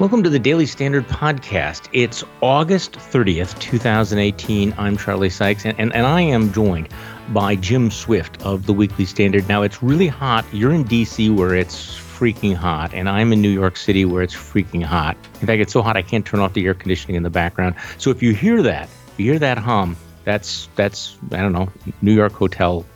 Welcome to the Daily Standard Podcast. It's August 30th, 2018. I'm Charlie Sykes, and, and, and, I am joined by Jim Swift of the Weekly Standard. Now, it's really hot. You're in D.C., where it's freaking hot, and I'm in New York City, where it's freaking hot. In fact, it's so hot I can't turn off the air conditioning in the background. So if you hear that, you hear that hum, that's, that's I don't know, New York hotel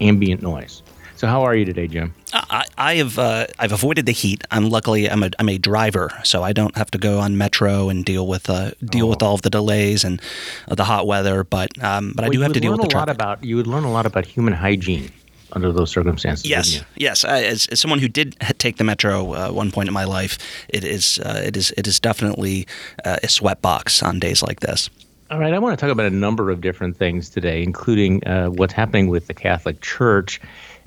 ambient noise. So how are you today, Jim? I, I have uh, I've avoided the heat. I'm luckily I'm a I'm a driver, so I don't have to go on metro and deal with uh, deal oh. with all of the delays and uh, the hot weather. But um, but well, I do have to deal with the traffic. Lot about, you would learn a lot about human hygiene under those circumstances. Yes, yes. as, as, someone who did take the metro uh, one point in my life, it is uh, it is it is definitely uh, a sweatbox on days like this. All right, I want to talk about a number of different things today, including uh, what's happening with the Catholic Church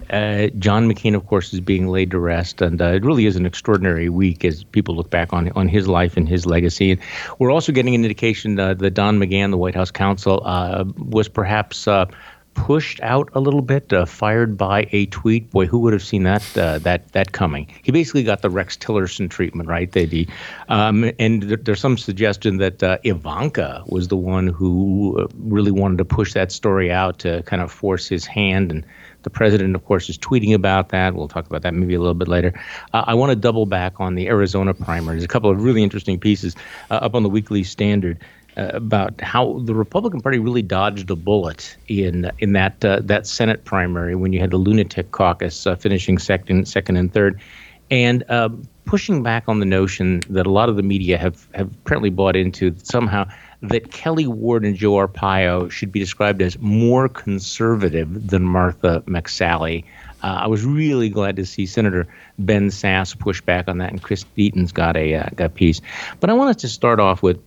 uh, John McCain, of course, is being laid to rest, and uh, it really is an extraordinary week as people look back on on his life and his legacy. And we're also getting an indication uh, that Don McGahn, the White House counsel, uh, was perhaps uh, pushed out a little bit, uh, fired by a tweet. Boy, who would have seen that that that coming? He basically got the Rex Tillerson treatment, right? He, um, and th- there's some suggestion that Ivanka was the one who really wanted to push that story out to kind of force his hand and the president, of course, is tweeting about that. We'll talk about that maybe a little bit later. Uh, I want to double back on the Arizona primary. There's A couple of really interesting pieces uh, up on the Weekly Standard. Uh, about how the Republican Party really dodged a bullet in in that uh, that Senate primary when you had the lunatic caucus uh, finishing second, second and third, and uh, pushing back on the notion that a lot of the media have have apparently bought into somehow that Kelly Ward and Joe Arpaio should be described as more conservative than Martha McSally. Uh, I was really glad to see Senator Ben Sasse push back on that, and Chris Deaton's got a uh, got piece. But I wanted to start off with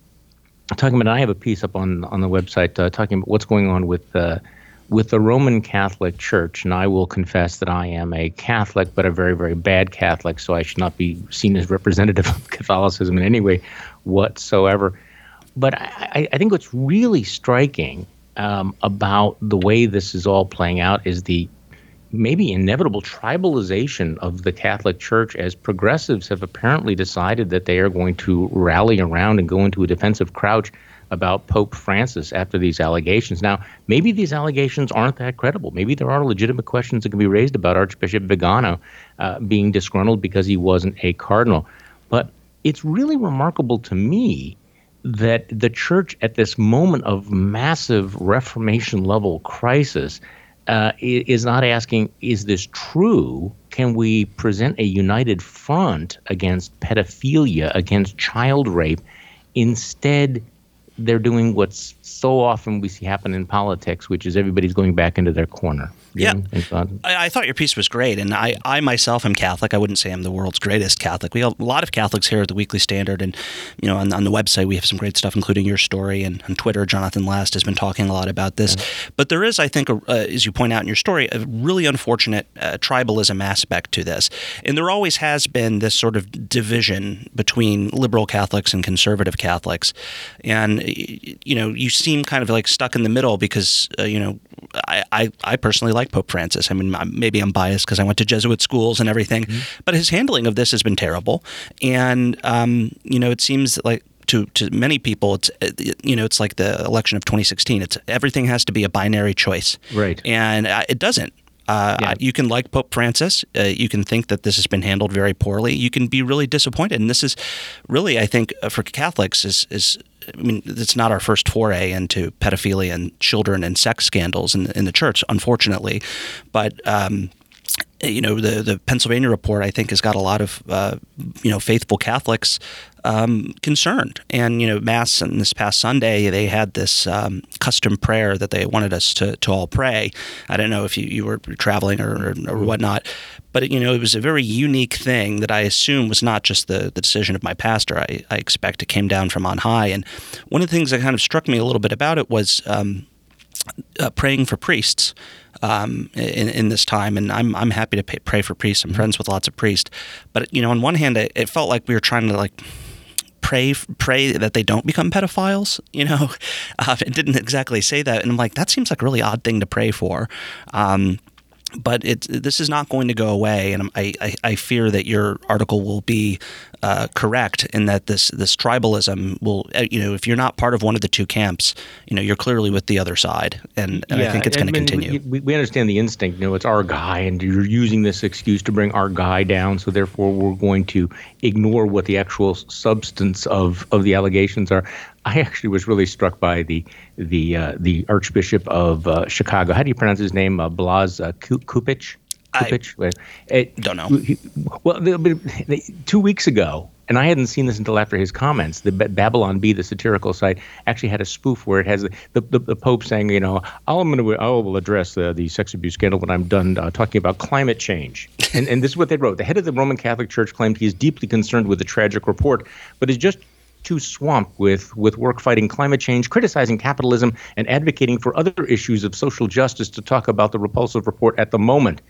talking about. I have a piece up on on the website uh, talking about what's going on with uh, with the Roman Catholic Church, and I will confess that I am a Catholic, but a very, very bad Catholic, so I should not be seen as representative of Catholicism in any way whatsoever. But I, I think what's really striking um, about the way this is all playing out is the maybe inevitable tribalization of the Catholic Church as progressives have apparently decided that they are going to rally around and go into a defensive crouch about Pope Francis after these allegations. Now, maybe these allegations aren't that credible. Maybe there are legitimate questions that can be raised about Archbishop Vigano uh, being disgruntled because he wasn't a cardinal. But it's really remarkable to me that the church at this moment of massive reformation level crisis uh, is not asking, is this true? Can we present a united front against pedophilia, against child rape? Instead, they're doing what's so often we see happen in politics, which is everybody's going back into their corner. Yeah, I, I, thought your piece was great, and I, I myself am Catholic. I wouldn't say I'm the world's greatest Catholic. We have a lot of Catholics here at the Weekly Standard, and you know, on, on the website we have some great stuff, including your story, and on Twitter, Jonathan Last has been talking a lot about this. Yeah. But there is, I think, a, uh, as you point out in your story, a really unfortunate uh, tribalism aspect to this, and there always has been this sort of division between liberal Catholics and conservative Catholics, and you know, you seem kind of like stuck in the middle because uh, you know, I, I, I personally like Pope Francis. I mean, maybe I'm biased because I went to Jesuit schools and everything, mm-hmm. but his handling of this has been terrible. And um, you know, it seems like to, to many people, it's you know, it's like the election of 2016. It's everything has to be a binary choice, right? And uh, it doesn't. Uh, yeah. You can like Pope Francis. Uh, you can think that this has been handled very poorly. You can be really disappointed, and this is really, I think, uh, for Catholics is is I mean, it's not our first foray into pedophilia and children and sex scandals in, in the church, unfortunately. But um, you know, the the Pennsylvania report I think has got a lot of uh, you know faithful Catholics um, concerned. And you know, Mass and this past Sunday they had this um, custom prayer that they wanted us to, to all pray. I don't know if you, you were traveling or, or, or mm-hmm. whatnot, but you know, it was a very unique thing that I assume was not just the, the decision of my pastor. I, I expect it came down from on high. And one of the things that kind of struck me a little bit about it was um, uh, praying for priests um, in, in this time, and I'm I'm happy to pay, pray for priests. I'm mm-hmm. friends with lots of priests, but you know, on one hand, it, it felt like we were trying to like pray pray that they don't become pedophiles. You know, uh, it didn't exactly say that, and I'm like, that seems like a really odd thing to pray for. Um, but it, this is not going to go away, and I, I, I fear that your article will be uh, correct in that this this tribalism will uh, you know if you're not part of one of the two camps, you know you're clearly with the other side, and, and yeah, I think it's going to continue. We, we understand the instinct. You know, it's our guy, and you're using this excuse to bring our guy down. So therefore, we're going to ignore what the actual substance of of the allegations are. I actually was really struck by the the uh, the Archbishop of uh, Chicago. How do you pronounce his name? Uh, Blase uh, Cupich. Cupich. I don't know. He, well, the, the, two weeks ago, and I hadn't seen this until after his comments. The Babylon Bee, the satirical site, actually had a spoof where it has the, the, the Pope saying, you know, I'm going to I will address the, the sex abuse scandal when I'm done uh, talking about climate change. and, and this is what they wrote. The head of the Roman Catholic Church claimed he is deeply concerned with the tragic report, but is just too swamped with, with work fighting climate change, criticizing capitalism, and advocating for other issues of social justice to talk about the repulsive report at the moment.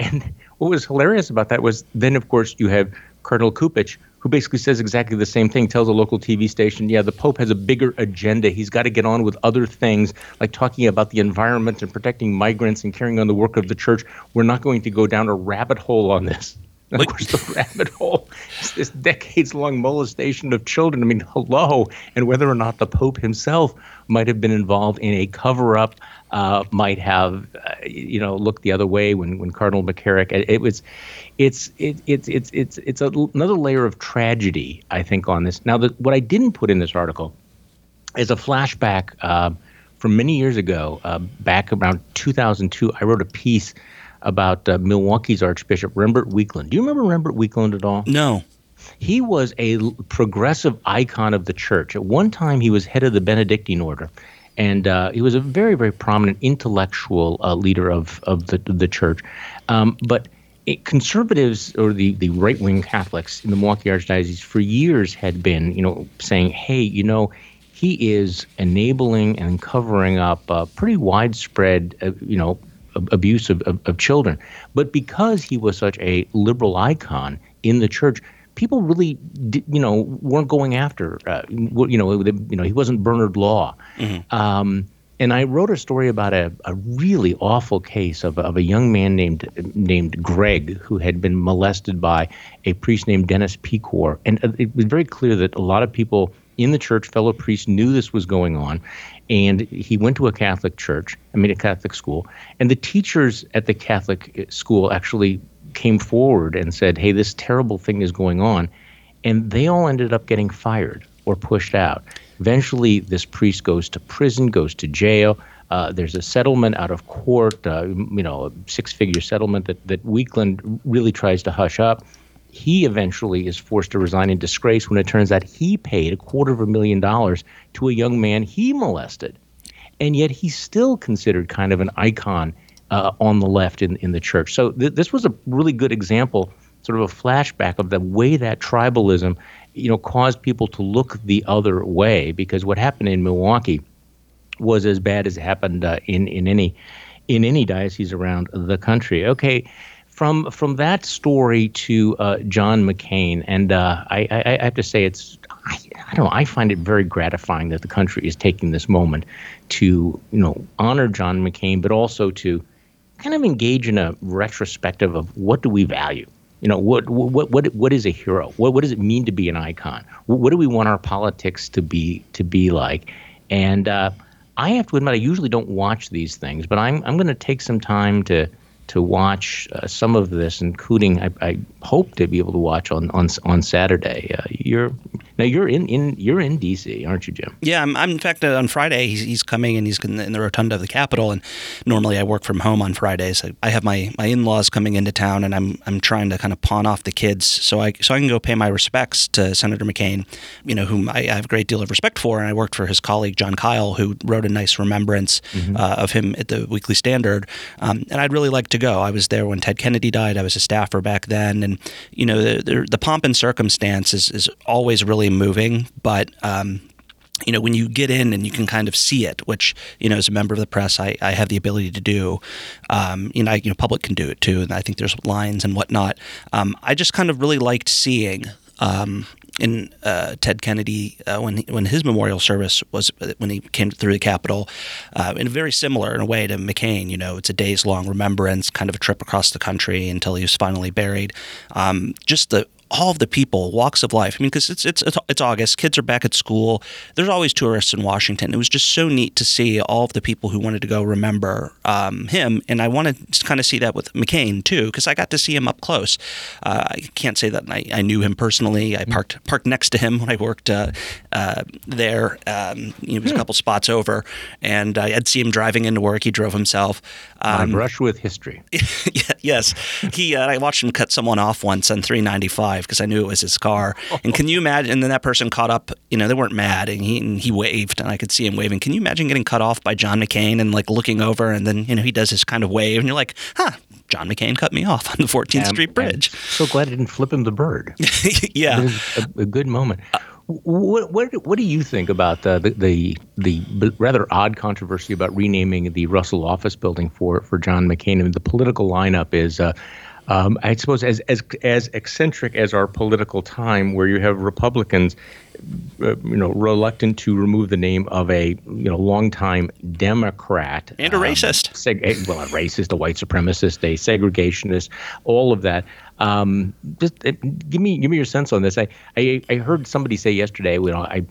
And what was hilarious about that was then, of course, you have Cardinal Cupich, who basically says exactly the same thing, tells a local TV station, yeah, the Pope has a bigger agenda. He's got to get on with other things, like talking about the environment and protecting migrants and carrying on the work of the church. We're not going to go down a rabbit hole on this. Of course, the rabbit hole is this decades long molestation of children. I mean, hello. And whether or not the Pope himself might have been involved in a cover up, uh, might have, uh, you know, looked the other way when, when Cardinal McCarrick. It, it was, it's, it, it's, it's, it's, it's a, another layer of tragedy, I think, on this. Now, the, what I didn't put in this article is a flashback uh, from many years ago, uh, back around 2002. I wrote a piece about uh, Milwaukee's Archbishop Rembert Weakland. Do you remember Rembert Weakland at all? No. He was a progressive icon of the church. At one time, he was head of the Benedictine order, and uh, he was a very, very prominent intellectual uh, leader of of the the church. Um, but it, conservatives or the the right wing Catholics in the Milwaukee Archdiocese for years had been, you know, saying, "Hey, you know." He is enabling and covering up uh, pretty widespread, uh, you know, abuse of, of, of children. But because he was such a liberal icon in the church, people really, you know, weren't going after, uh, you know, you know, he wasn't Bernard Law. Mm-hmm. Um, and I wrote a story about a, a really awful case of, of a young man named named Greg who had been molested by a priest named Dennis Pecor. And it was very clear that a lot of people in the church, fellow priests, knew this was going on and he went to a Catholic church, I mean, a Catholic school, and the teachers at the Catholic school actually came forward and said, hey, this terrible thing is going on. And they all ended up getting fired or pushed out. Eventually, this priest goes to prison, goes to jail. Uh, there's a settlement out of court, uh, you know, a six figure settlement that, that Weakland really tries to hush up he eventually is forced to resign in disgrace when it turns out he paid a quarter of a million dollars to a young man he molested. And yet he's still considered kind of an icon uh, on the left in, in the church. So th- this was a really good example, sort of a flashback of the way that tribalism, you know, caused people to look the other way. Because what happened in Milwaukee was as bad as happened uh, in in any in any diocese around the country. Okay, from from that story to uh, John McCain, and uh, I, I, I, have to say it's I, I, don't know I find it very gratifying that the country is taking this moment to you know honor John McCain, but also to kind of engage in a retrospective of what do we value. You know what what what what is a hero? What what does it mean to be an icon? What, what do we want our politics to be to be like? And uh, I have to admit, I usually don't watch these things, but I'm I'm going to take some time to to watch uh, some of this, including I, I, hope to be able to watch on on on Saturday. Uh, you're now you're in, in you're in DC, aren't you, Jim? Yeah, I'm, I'm in fact uh, on Friday he's, he's coming and he's in the, in the, rotunda of the Capitol. And normally I work from home on Fridays. I, I have my, my in laws coming into town, and I'm I'm trying to kind of pawn off the kids so I so I can go pay my respects to Senator McCain, you know, whom I, I have a great deal of respect for, and I worked for his colleague Jon Kyl, who wrote a nice remembrance mm-hmm. uh, of him at the Weekly Standard, um, and I'd really like to go. I was there when Ted Kennedy died. I was a staffer back then, and you know the the, the pomp and circumstance is, is always really moving but um, you know, when you get in and you can kind of see it, which, you know, as a member of the press, I, I have the ability to do, um, you know, I, you know, public can do it too. And I think there's lines and whatnot. Um, I just kind of really liked seeing, um, in uh, Ted Kennedy uh, when when his memorial service was when he came through the Capitol, uh, in a very similar in a way to McCain. You know, it's a days long remembrance, kind of a trip across the country until he was finally buried. Um, just the all of the people, walks of life. I mean, because it's, it's it's August, kids are back at school. There's always tourists in Washington. It was just so neat to see all of the people who wanted to go remember um, him, and I wanted to kind of see that with McCain too, because I got to see him up close. Uh, I can't say that I, I, knew him personally. I mm-hmm. parked parked next to him when I worked uh, uh, there. Um, he was a hmm. couple spots over, and I'd see him driving into work. He drove himself. Um, My brush with history. yes, he. Uh, I watched him cut someone off once on 395 because I knew it was his car. And can you imagine? And then that person caught up. You know, they weren't mad, and he and he waved, and I could see him waving. Can you imagine getting cut off by John McCain and like looking over, and then you know he does his kind of wave, and you're like, huh. John McCain cut me off on the 14th Street Bridge. I'm so glad I didn't flip him the bird. yeah, a, a, good moment. Uh, what, what what do you think about the, the the rather odd controversy about renaming the Russell Office Building for for John McCain? I mean, the political lineup is. Uh, um, I suppose as as as eccentric as our political time, where you have Republicans, uh, you know, reluctant to remove the name of a you know longtime Democrat and a um, racist, seg- well, a racist, a white supremacist, a segregationist, all of that. Um, just uh, give me give me your sense on this. I, I I heard somebody say yesterday, you know, I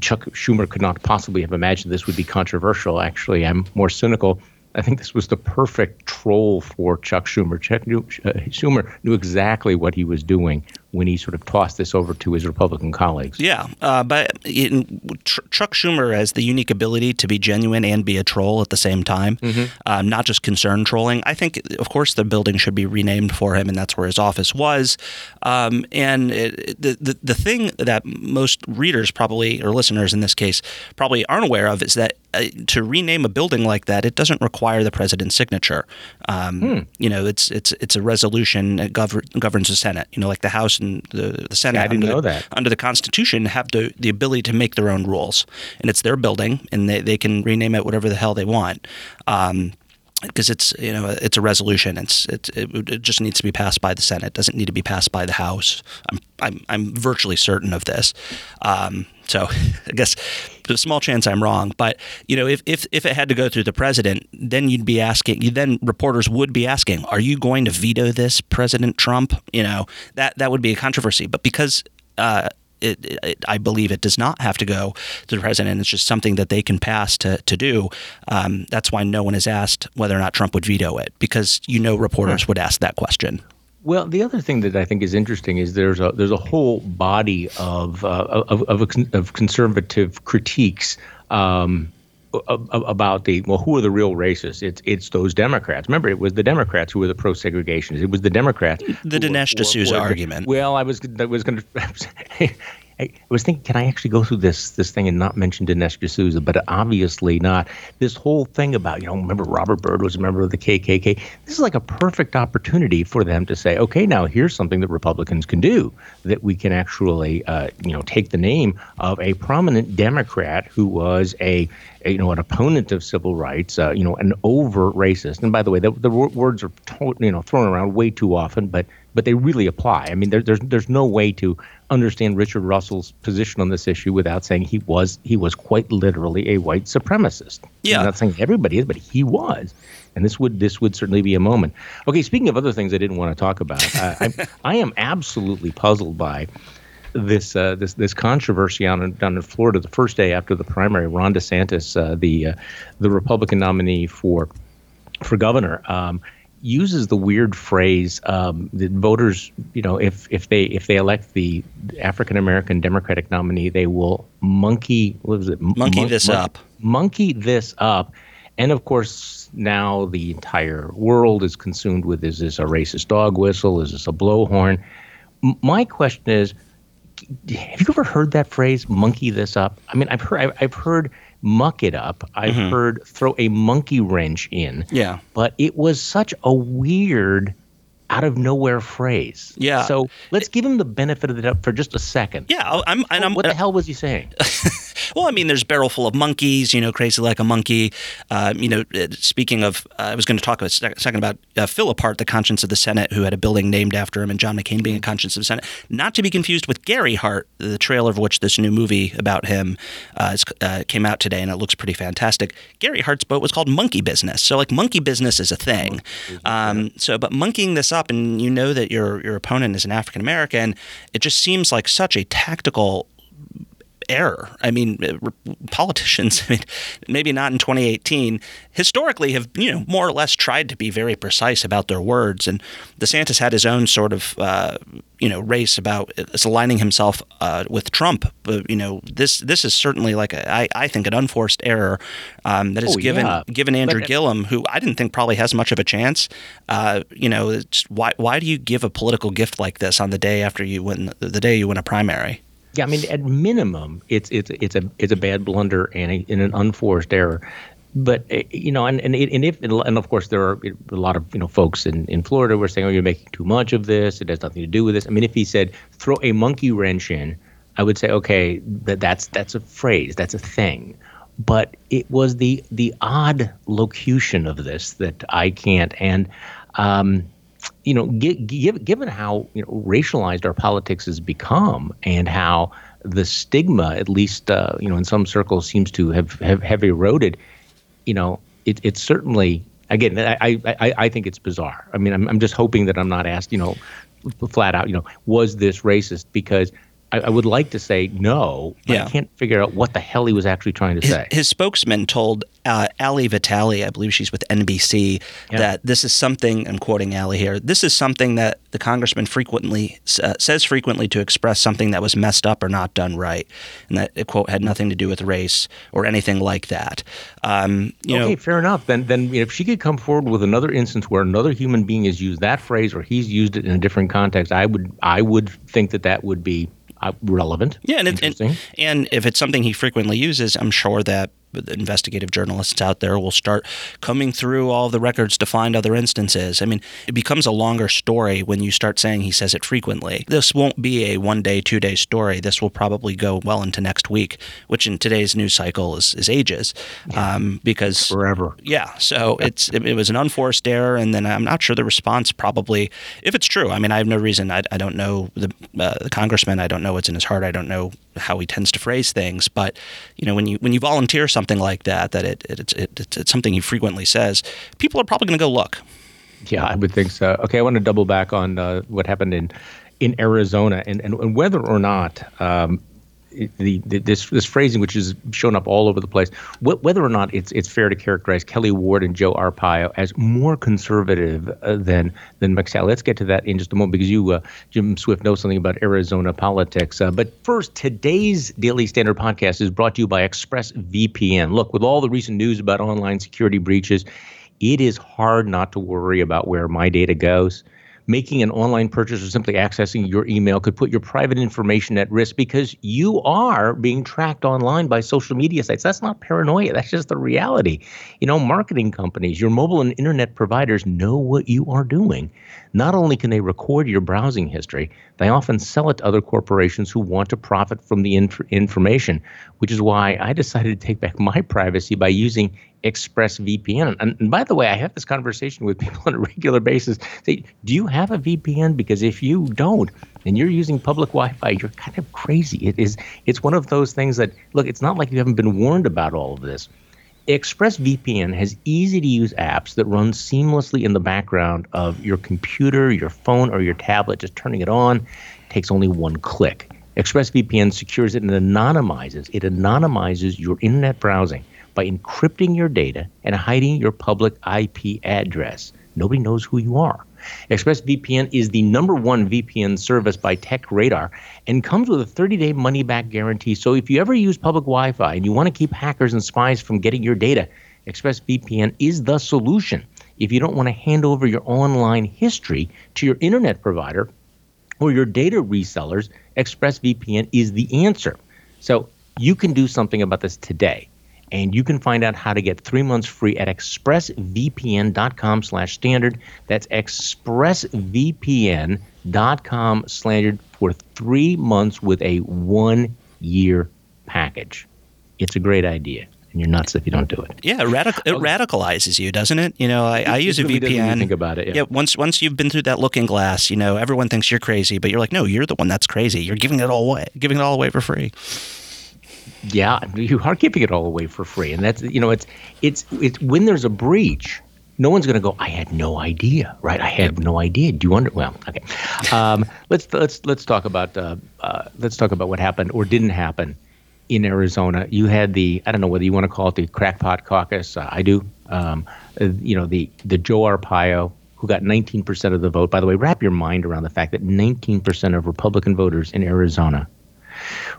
Chuck Schumer could not possibly have imagined this would be controversial. Actually, I'm more cynical. I think this was the perfect troll for Chuck Schumer. Chuck uh, Schumer knew exactly what he was doing when he sort of tossed this over to his Republican colleagues. Yeah, uh, but in, Tr- Chuck Schumer has the unique ability to be genuine and be a troll at the same time, mm-hmm. um, not just concern trolling. I think, of course, the building should be renamed for him, and that's where his office was. Um, and it, the, the the thing that most readers probably or listeners in this case probably aren't aware of is that uh, to rename a building like that, it doesn't require the president's signature. Um, hmm. You know, it's it's it's a resolution that gov- governs the Senate. You know, like the House and the, the Senate. Yeah, I didn't know the, that. Under the Constitution, have the the ability to make their own rules, and it's their building, and they, they can rename it whatever the hell they want. Um, because it's you know it's a resolution. It's, it's it, just needs to be passed by the Senate. It doesn't need to be passed by the House. I'm I'm, I'm virtually certain of this. Um, so I guess there's a small chance I'm wrong. But you know, if, if if it had to go through the president, then you'd be asking. You Then reporters would be asking, "Are you going to veto this, President Trump?" You know that that would be a controversy. But because uh, it, it, I believe it does not have to go to the president. It's just something that they can pass to, to do. Um, that's why no one has asked whether or not Trump would veto it, because you know reporters would ask that question. Well, the other thing that I think is interesting is there's a there's a whole body of uh, of, of, of, conservative critiques um, about the well, who are the real racists? It's it's those Democrats. Remember, it was the Democrats who were the pro segregationists. It was the Democrats. The Dinesh D'Souza argument. Well, I was I was going to. I was thinking, can I actually go through this this thing and not mention Dinesh D'Souza? But obviously not. This whole thing about, you know, remember Robert Byrd was a member of the KKK. This is like a perfect opportunity for them to say, okay, now here's something that Republicans can do that we can actually, uh, you know, take the name of a prominent Democrat who was a, a you know, an opponent of civil rights, uh, you know, an overt racist. And by the way, the, the words are, to, you know, thrown around way too often, but but they really apply. I mean, there, there's there's no way to understand Richard Russell's position on this issue without saying he was he was quite literally a white supremacist. Yeah, I'm not saying everybody is, but he was, and this would this would certainly be a moment. Okay, speaking of other things I didn't want to talk about, uh, I, I am absolutely puzzled by this uh, this this controversy on down in Florida the first day after the primary. Ron DeSantis, uh, the uh, the Republican nominee for for governor. Um, uses the weird phrase um, that voters, you know, if if they if they elect the African American Democratic nominee, they will monkey what was it monkey this mon- up monkey this up, and of course now the entire world is consumed with is this a racist dog whistle? Is this a blowhorn? M- my question is, have you ever heard that phrase monkey this up? I mean, I've heard I've heard muck it up. I've mm-hmm. heard throw a monkey wrench in. Yeah. But it was such a weird out of nowhere phrase. Yeah. So let's give him the benefit of the doubt for just a second. Yeah, I'm. And I'm what the hell was he saying? Well, I mean, there's Barrel Full of Monkeys, you know, Crazy Like a Monkey. Uh, you know, uh, speaking of, uh, I was going to talk a second about uh, Phil Hart, the conscience of the Senate, who had a building named after him, and John McCain being a conscience of the Senate. Not to be confused with Gary Hart, the trailer of which this new movie about him uh, uh, came out today, and it looks pretty fantastic. Gary Hart's boat was called Monkey Business. So, like, monkey business is a thing. Um, so, but monkeying this up, and you know that your, your opponent is an African American, it just seems like such a tactical error. I mean, uh, politicians, I mean, maybe not in 2018, historically have you know more or less tried to be very precise about their words. And DeSantis had his own sort of uh, you know race about aligning himself uh, with Trump. But you know this this is certainly like a, I, I think an unforced error um, that is oh, given yeah. given Andrew but, Gillum, who I didn't think probably has much of a chance. Uh, you know, why why do you give a political gift like this on the day after you win the day you win a primary? Yeah, I mean, at minimum, it's it's it's a it's a bad blunder and, a, and an unforced error. But eh, you know, and and, and if and of course there are a lot of you know folks in, in Florida who are saying, "Oh, you're making too much of this. It has nothing to do with this." I mean, if he said, "Throw a monkey wrench in," I would say, "Okay, that that's that's a phrase, that's a thing." But it was the the odd locution of this that I can't and. Um, you know, given how you know racialized our politics has become, and how the stigma, at least uh, you know, in some circles, seems to have have, have eroded, you know, it, it's certainly again, I, I I think it's bizarre. I mean, I'm I'm just hoping that I'm not asked, you know, flat out, you know, was this racist? Because I, I, would like to say no, but yeah. I can't figure out what the hell he was actually trying to his, say. His spokesman told uh, Ali Vitali, I believe she's with NBC, yeah. that this is something, I'm quoting Ali here, this is something that the congressman frequently uh, says frequently to express something that was messed up or not done right. And that, quote, had nothing to do with race or anything like that. Um, you okay, know, fair enough. Then, then if she could come forward with another instance where another human being has used that phrase or he's used it in a different context, I would, I would think that that would be uh, relevant. Yeah, and, and, and if it's something he frequently uses, I'm sure that investigative journalists out there will start coming through all the records to find other instances. I mean, it becomes a longer story when you start saying he says it frequently. This won't be a one day, two day story. This will probably go well into next week, which in today's news cycle is, is ages. Um, because forever. Yeah. So it's it, it, was an unforced error. And then I'm not sure the response probably, if it's true, I mean, I have no reason. I, I don't know the, uh, the congressman. I don't know what's in his heart. I don't know how he tends to phrase things. But, you know, when you, when you volunteer something, something like that, that it, it, it, it it's something he frequently says, people are probably going to go look. Yeah, I would think so. Okay, I want to double back on uh, what happened in in Arizona and, and, whether or not um, the, this this phrasing, which has shown up all over the place, wh- whether or not it's it's fair to characterize Kelly Ward and Joe Arpaio as more conservative uh, than than McSally. Let's get to that in just a moment because you, uh, Jim Swift, know something about Arizona politics. Uh, but first, today's Daily Standard podcast is brought to you by ExpressVPN. Look, with all the recent news about online security breaches, it is hard not to worry about where my data goes making an online purchase or simply accessing your email could put your private information at risk because you are being tracked online by social media sites. That's not paranoia, that's just the reality. You know, marketing companies, your mobile and internet providers know what you are doing. Not only can they record your browsing history, they often sell it to other corporations who want to profit from the inf- information, which is why I decided to take back my privacy by using ExpressVPN. And, and, by the way, I have this conversation with people on a regular basis. Say, do you have a VPN? Because if you don't, and you're using public Wi-Fi, you're kind of crazy. It is. It's one of those things that look. It's not like you haven't been warned about all of this. ExpressVPN has easy to use apps that run seamlessly in the background of your computer, your phone, or your tablet. Just turning it on takes only one click. ExpressVPN secures it and anonymizes. It anonymizes your internet browsing by encrypting your data and hiding your public IP address. Nobody knows who you are. ExpressVPN is the number one VPN service by TechRadar and comes with a 30 day money back guarantee. So if you ever use public Wi Fi and you want to keep hackers and spies from getting your data, ExpressVPN is the solution. If you don't want to hand over your online history to your internet provider or your data resellers, ExpressVPN is the answer. So you can do something about this today and you can find out how to get three months free at expressvpn.com slash standard that's expressvpn.com standard for three months with a one year package it's a great idea and you're nuts if you don't do it. Yeah, it, radic- it radicalizes you, doesn't it? You know, I, I use a really VPN. Think about it. Yeah. yeah. Once once you've been through that looking glass, you know, everyone thinks you're crazy, but you're like, no, you're the one that's crazy. You're giving it all away, giving it all away for free. Yeah, you are giving it all away for free, and that's you know, it's it's it's when there's a breach. No one's going to go. I had no idea, right? I had no idea. Do you wonder? Well, okay. Um, let's let's let's talk about uh, uh, let's talk about what happened or didn't happen in Arizona, you had the I don't know whether you want to call it the crackpot caucus. Uh, I do. Um, uh, you know the the Joe Arpaio who got 19% of the vote. By the way, wrap your mind around the fact that 19% of Republican voters in Arizona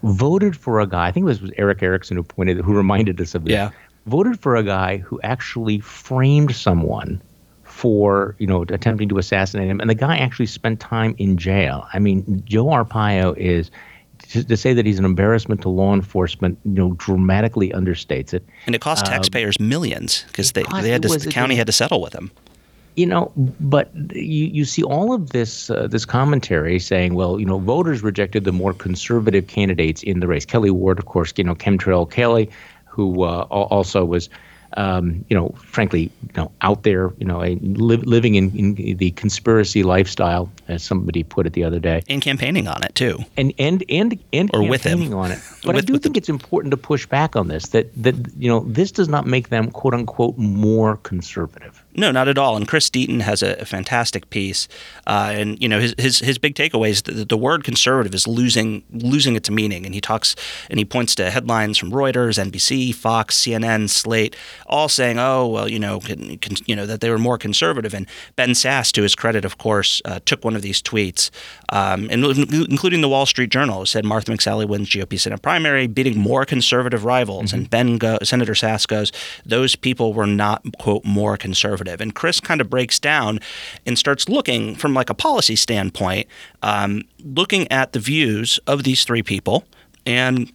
voted for a guy. I think it was, was Erick Erickson who pointed who reminded us of this. Yeah. Voted for a guy who actually framed someone for you know attempting to assassinate him, and the guy actually spent time in jail. I mean, Joe Arpaio is to, say that he's an embarrassment to law enforcement, you know, dramatically understates it. And it cost um, taxpayers millions because they, they had to, the county had to settle with him. You know, but you, you see all of this uh, this commentary saying, well, you know, voters rejected the more conservative candidates in the race. Kelly Ward, of course, you know, Chemtrail Kelly, who uh, also was um, you know, frankly, you know, out there, you know, li- living in, in the conspiracy lifestyle, as somebody put it the other day, and campaigning on it too, and and and and or campaigning on it. But with, I do think the... it's important to push back on this. That that you know, this does not make them quote unquote more conservative. No, not at all. And Chris Deaton has a, a fantastic piece, uh, and you know his his, his big takeaway is that the word conservative is losing losing its meaning. And he talks and he points to headlines from Reuters, NBC, Fox, CNN, Slate, all saying, "Oh, well, you know, can, can, you know that they were more conservative." And Ben Sasse, to his credit, of course, uh, took one of these tweets, um, and including the Wall Street Journal, said Martha McSally wins GOP Senate primary, beating more conservative rivals. Mm-hmm. And Ben go, Senator Sasse goes, "Those people were not quote more conservative." Conservative. And Chris kind of breaks down and starts looking from like a policy standpoint, um, looking at the views of these three people and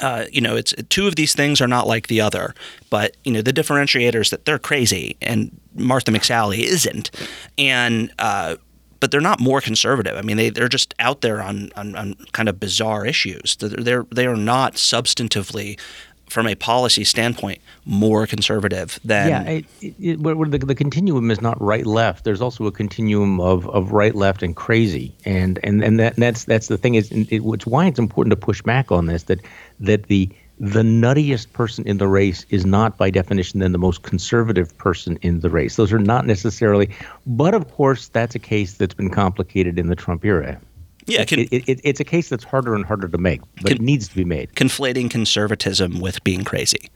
uh, you know, it's two of these things are not like the other, but you know, the differentiators that they're crazy and Martha McSally isn't, and uh, but they're not more conservative. I mean, they they're just out there on on, on kind of bizarre issues. They're, they are not substantively from a policy standpoint, more conservative than. Yeah, it, it, where the, the continuum is not right left. There's also a continuum of, of right left and crazy, and and and that that's that's the thing is it, it's why it's important to push back on this that that the the nuttiest person in the race is not by definition then the most conservative person in the race. Those are not necessarily, but of course that's a case that's been complicated in the Trump era. Yeah, it, it, it, it's a case that's harder and harder to make, but it needs to be made. Conflating conservatism with being crazy.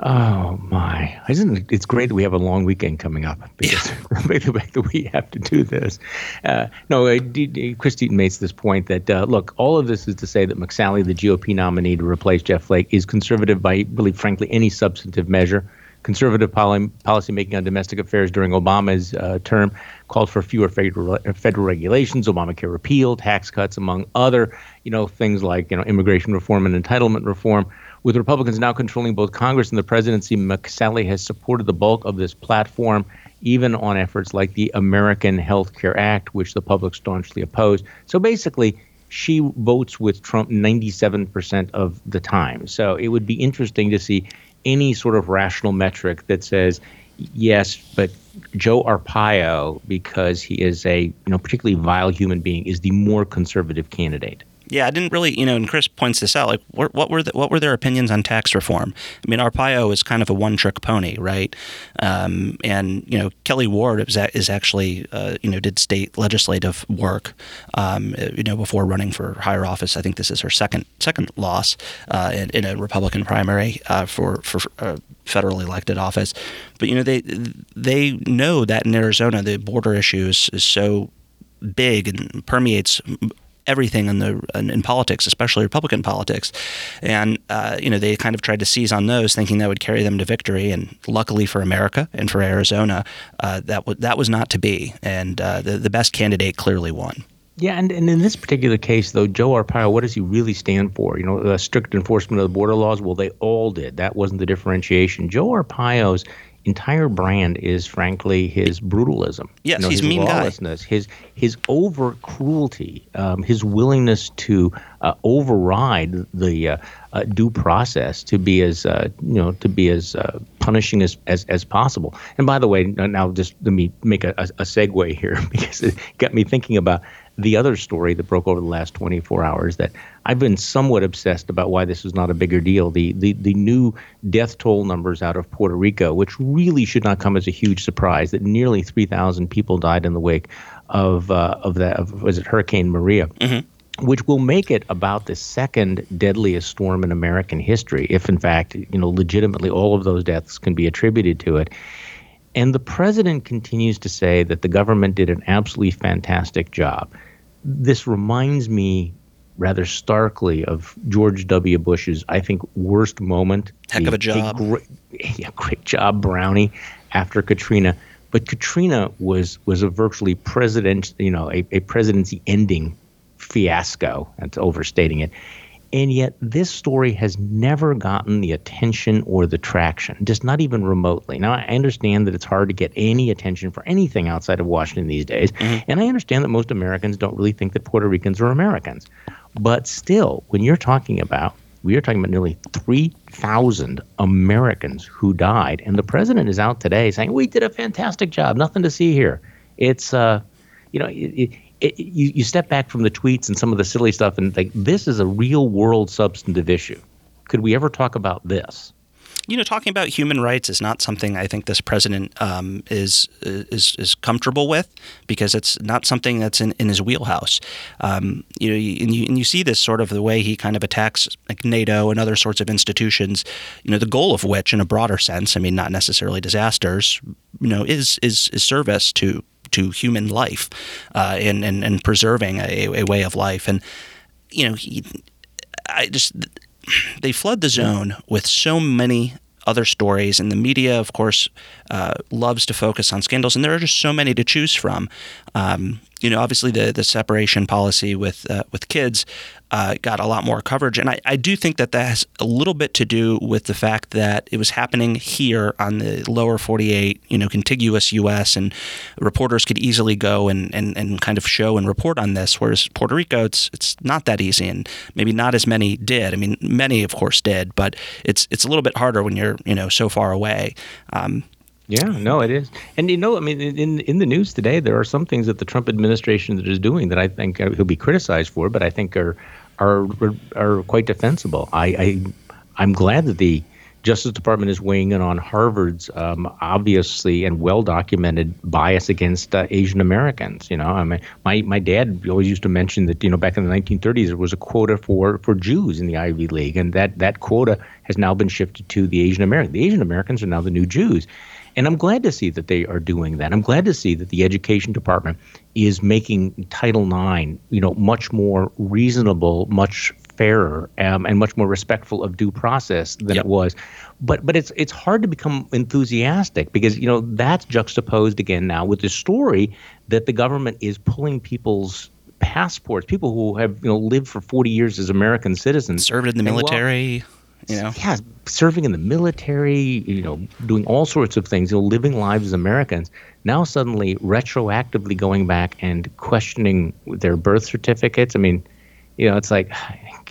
Oh my! Isn't it, it's great that we have a long weekend coming up because yeah. the fact that we have to do this. Uh, no, uh, D- D- Chris Deaton makes this point that uh, look, all of this is to say that McSally, the GOP nominee to replace Jeff Flake, is conservative by really, frankly, any substantive measure conservative poly- policymaking on domestic affairs during Obama's uh, term called for fewer federal, federal regulations, Obamacare repeal, tax cuts, among other, you know, things like you know immigration reform and entitlement reform. With Republicans now controlling both Congress and the presidency, McSally has supported the bulk of this platform, even on efforts like the American Health Care Act, which the public staunchly opposed. So basically, she votes with Trump 97% of the time. So it would be interesting to see any sort of rational metric that says yes, but Joe Arpaio, because he is a you know particularly vile human being, is the more conservative candidate. Yeah, I didn't really, you know, and Chris points this out. Like, what, were the, what were their opinions on tax reform? I mean, Arpaio is kind of a one-trick pony, right? Um, and you know, Kelly Ward is, is actually, uh, you know, did state legislative work, um, you know, before running for higher office. I think this is her second second loss uh, in, in, a Republican primary uh, for for uh, federally elected office. But you know, they they know that in Arizona the border issue is, is so big and permeates everything in the in politics, especially Republican politics. And uh, you know they kind of tried to seize on those, thinking that would carry them to victory. And luckily for America and for Arizona, uh, that w- that was not to be. And uh, the the best candidate clearly won. Yeah, and, and in this particular case, though, Joe Arpaio, what does he really stand for? You know, uh, strict enforcement of the border laws? Well, they all did. That wasn't the differentiation. Joe Arpaio's entire brand is frankly his brutalism. Yes, you know, he's his mean lawlessness, guy. his his over cruelty, um, his willingness to uh, override the uh, uh, due process to be as uh, you know to be as uh, punishing as, as as possible. And by the way, now just let me make a, a, a segue here because it got me thinking about the other story that broke over the last 24 hours that I've been somewhat obsessed about why this is not a bigger deal. The, the the new death toll numbers out of Puerto Rico, which really should not come as a huge surprise, that nearly 3,000 people died in the wake of uh, of that of, was it Hurricane Maria. Mm-hmm which will make it about the second deadliest storm in American history, if in fact, you know, legitimately all of those deaths can be attributed to it. And the president continues to say that the government did an absolutely fantastic job this reminds me rather starkly of George W. Bush's, I think, worst moment. Heck the, of a job. A great, yeah, great job, Brownie, after Katrina. But Katrina was was a virtually president, you know, a, a presidency ending fiasco. That's overstating it. And yet, this story has never gotten the attention or the traction, just not even remotely. Now, I understand that it's hard to get any attention for anything outside of Washington these days. Mm-hmm. And I understand that most Americans don't really think that Puerto Ricans are Americans. But still, when you're talking about, we are talking about nearly 3,000 Americans who died. And the president is out today saying, we did a fantastic job, nothing to see here. It's, uh, you know, it, it, you, you step back from the tweets and some of the silly stuff and like this is a real world substantive issue. Could we ever talk about this? you know, talking about human rights is not something I think this president um, is is is comfortable with because it's not something that's in, in his wheelhouse. Um, you know, and you and you see this sort of the way he kind of attacks like NATO and other sorts of institutions. You know, the goal of which, in a broader sense, I mean, not necessarily disasters, you know, is is is service to to human life uh, and, and, and preserving a, a, way of life. And, you know, he, I just, they flood the zone with so many other stories, and the media, of course, uh, loves to focus on scandals, and there are just so many to choose from. Um, you know, obviously the the separation policy with uh, with kids uh, got a lot more coverage, and I, I do think that that has a little bit to do with the fact that it was happening here on the lower 48, you know, contiguous U.S. and reporters could easily go and, and, and kind of show and report on this, whereas Puerto Rico, it's it's not that easy, and maybe not as many did. I mean, many of course did, but it's it's a little bit harder when you're you know so far away. Um, yeah, no, it is, and you know, I mean, in in the news today, there are some things that the Trump administration is doing that I think uh, he'll be criticized for, but I think are are are quite defensible. I, I I'm glad that the Justice Department is weighing in on Harvard's um, obviously and well documented bias against uh, Asian Americans. You know, I mean, my my dad always used to mention that you know back in the 1930s there was a quota for for Jews in the Ivy League, and that that quota has now been shifted to the Asian Americans. The Asian Americans are now the new Jews. And I'm glad to see that they are doing that. I'm glad to see that the education department is making Title IX, you know, much more reasonable, much fairer, um, and much more respectful of due process than yep. it was. But but it's it's hard to become enthusiastic because you know that's juxtaposed again now with the story that the government is pulling people's passports, people who have you know lived for 40 years as American citizens, served in the military. Well, you know? Yeah, serving in the military, you know, doing all sorts of things, you know, living lives as Americans. Now suddenly retroactively going back and questioning their birth certificates. I mean, you know, it's like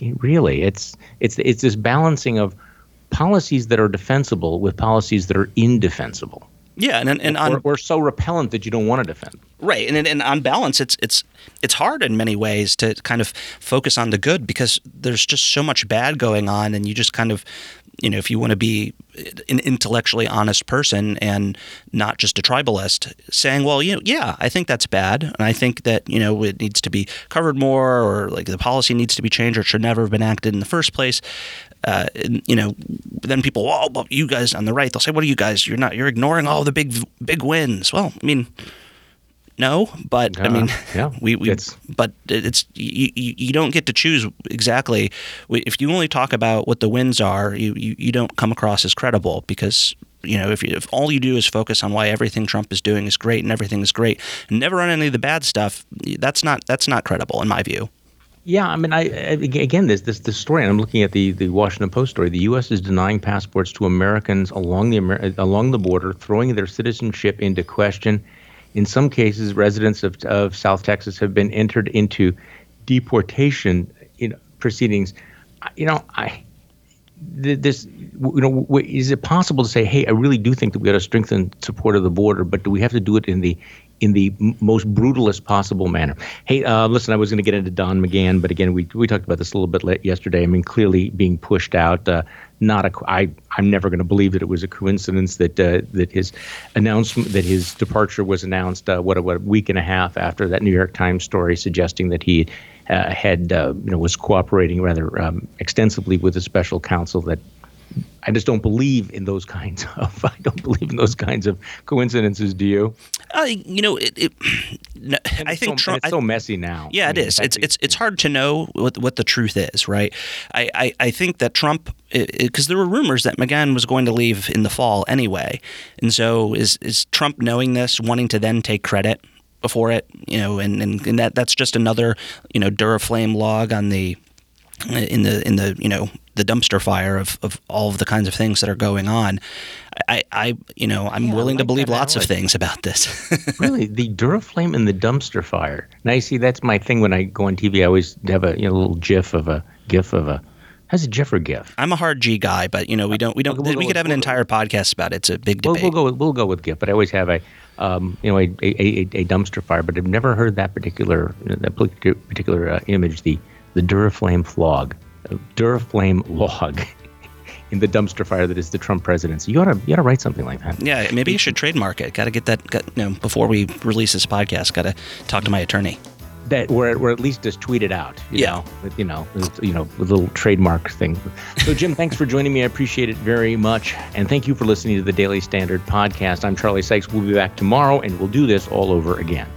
really, it's it's it's this balancing of policies that are defensible with policies that are indefensible. Yeah, and and on, or, or, so repellent that you don't want to defend. Right, and and on balance, it's it's it's hard in many ways to kind of focus on the good because there's just so much bad going on, and you just kind of, you know, if you want to be an intellectually honest person and not just a tribalist, saying, well, you know, yeah, I think that's bad, and I think that you know it needs to be covered more, or like the policy needs to be changed, or should never have been acted in the first place uh, you know, then people, oh, but you guys on the right, they'll say, what are you guys? You're not, you're ignoring all the big, big wins. Well, I mean, no, but I mean, ah, yeah, we, we it's, but it's you, you, don't get to choose exactly. If you only talk about what the wins are, you, you, you don't come across as credible because you know if, you, if all you do is focus on why everything Trump is doing is great and everything is great, and never on any of the bad stuff, that's not that's not credible in my view. Yeah, I mean, I, again, this this this story. And I'm looking at the the Washington Post story. The U.S. is denying passports to Americans along the along the border, throwing their citizenship into question. In some cases, residents of of South Texas have been entered into deportation proceedings. You know, I this you know is it possible to say hey i really do think that we got to strengthen support of the border but do we have to do it in the in the most brutalist possible manner. Hey, uh, listen, I was going to get into Don McGahn, but again, we we talked about this a little bit yesterday. I mean, clearly being pushed out. Uh, not a. I I'm never going to believe that it was a coincidence that uh, that his announcement that his departure was announced. Uh, what, what a week and a half after that New York Times story suggesting that he uh, had uh, you know was cooperating rather um, extensively with the special counsel that I just don't believe in those kinds of. I don't believe in those kinds of coincidences. Do you? Uh, you know, it. it no, I think so, Trump. It's so messy now. Yeah, I it mean, is. It's it's it's hard to know what what the truth is, right? I I, I think that Trump, because there were rumors that McGahn was going to leave in the fall anyway, and so is is Trump knowing this, wanting to then take credit before it, you know, and and, and that that's just another you know Duraflame log on the in the in the you know the dumpster fire of, of all of the kinds of things that are going on. I, I you know I'm yeah, willing like to believe lots of things about this. really, the Duraflame and the dumpster fire. Now you see that's my thing when I go on TV. I always have a you know, little GIF of a GIF of a. How's a GIF or GIF? I'm a hard G guy, but you know we don't we don't we'll, we'll we could have an entire podcast about it. It's a big debate. We'll, we'll go with, we'll go with GIF, but I always have a um, you know, a, a, a, dumpster fire, but I've never heard that particular that particular uh, image, the the Duraflame flog. Duraflame log in the dumpster fire that is the Trump presidency. You gotta you ought to write something like that. Yeah, maybe you should trademark it. Got to get that. Got, you know, before we release this podcast, got to talk to my attorney. That or, or at least just tweet it out. You yeah. Know, with, you know, with, you know, a little trademark thing. So Jim, thanks for joining me. I appreciate it very much, and thank you for listening to the Daily Standard podcast. I'm Charlie Sykes. We'll be back tomorrow, and we'll do this all over again.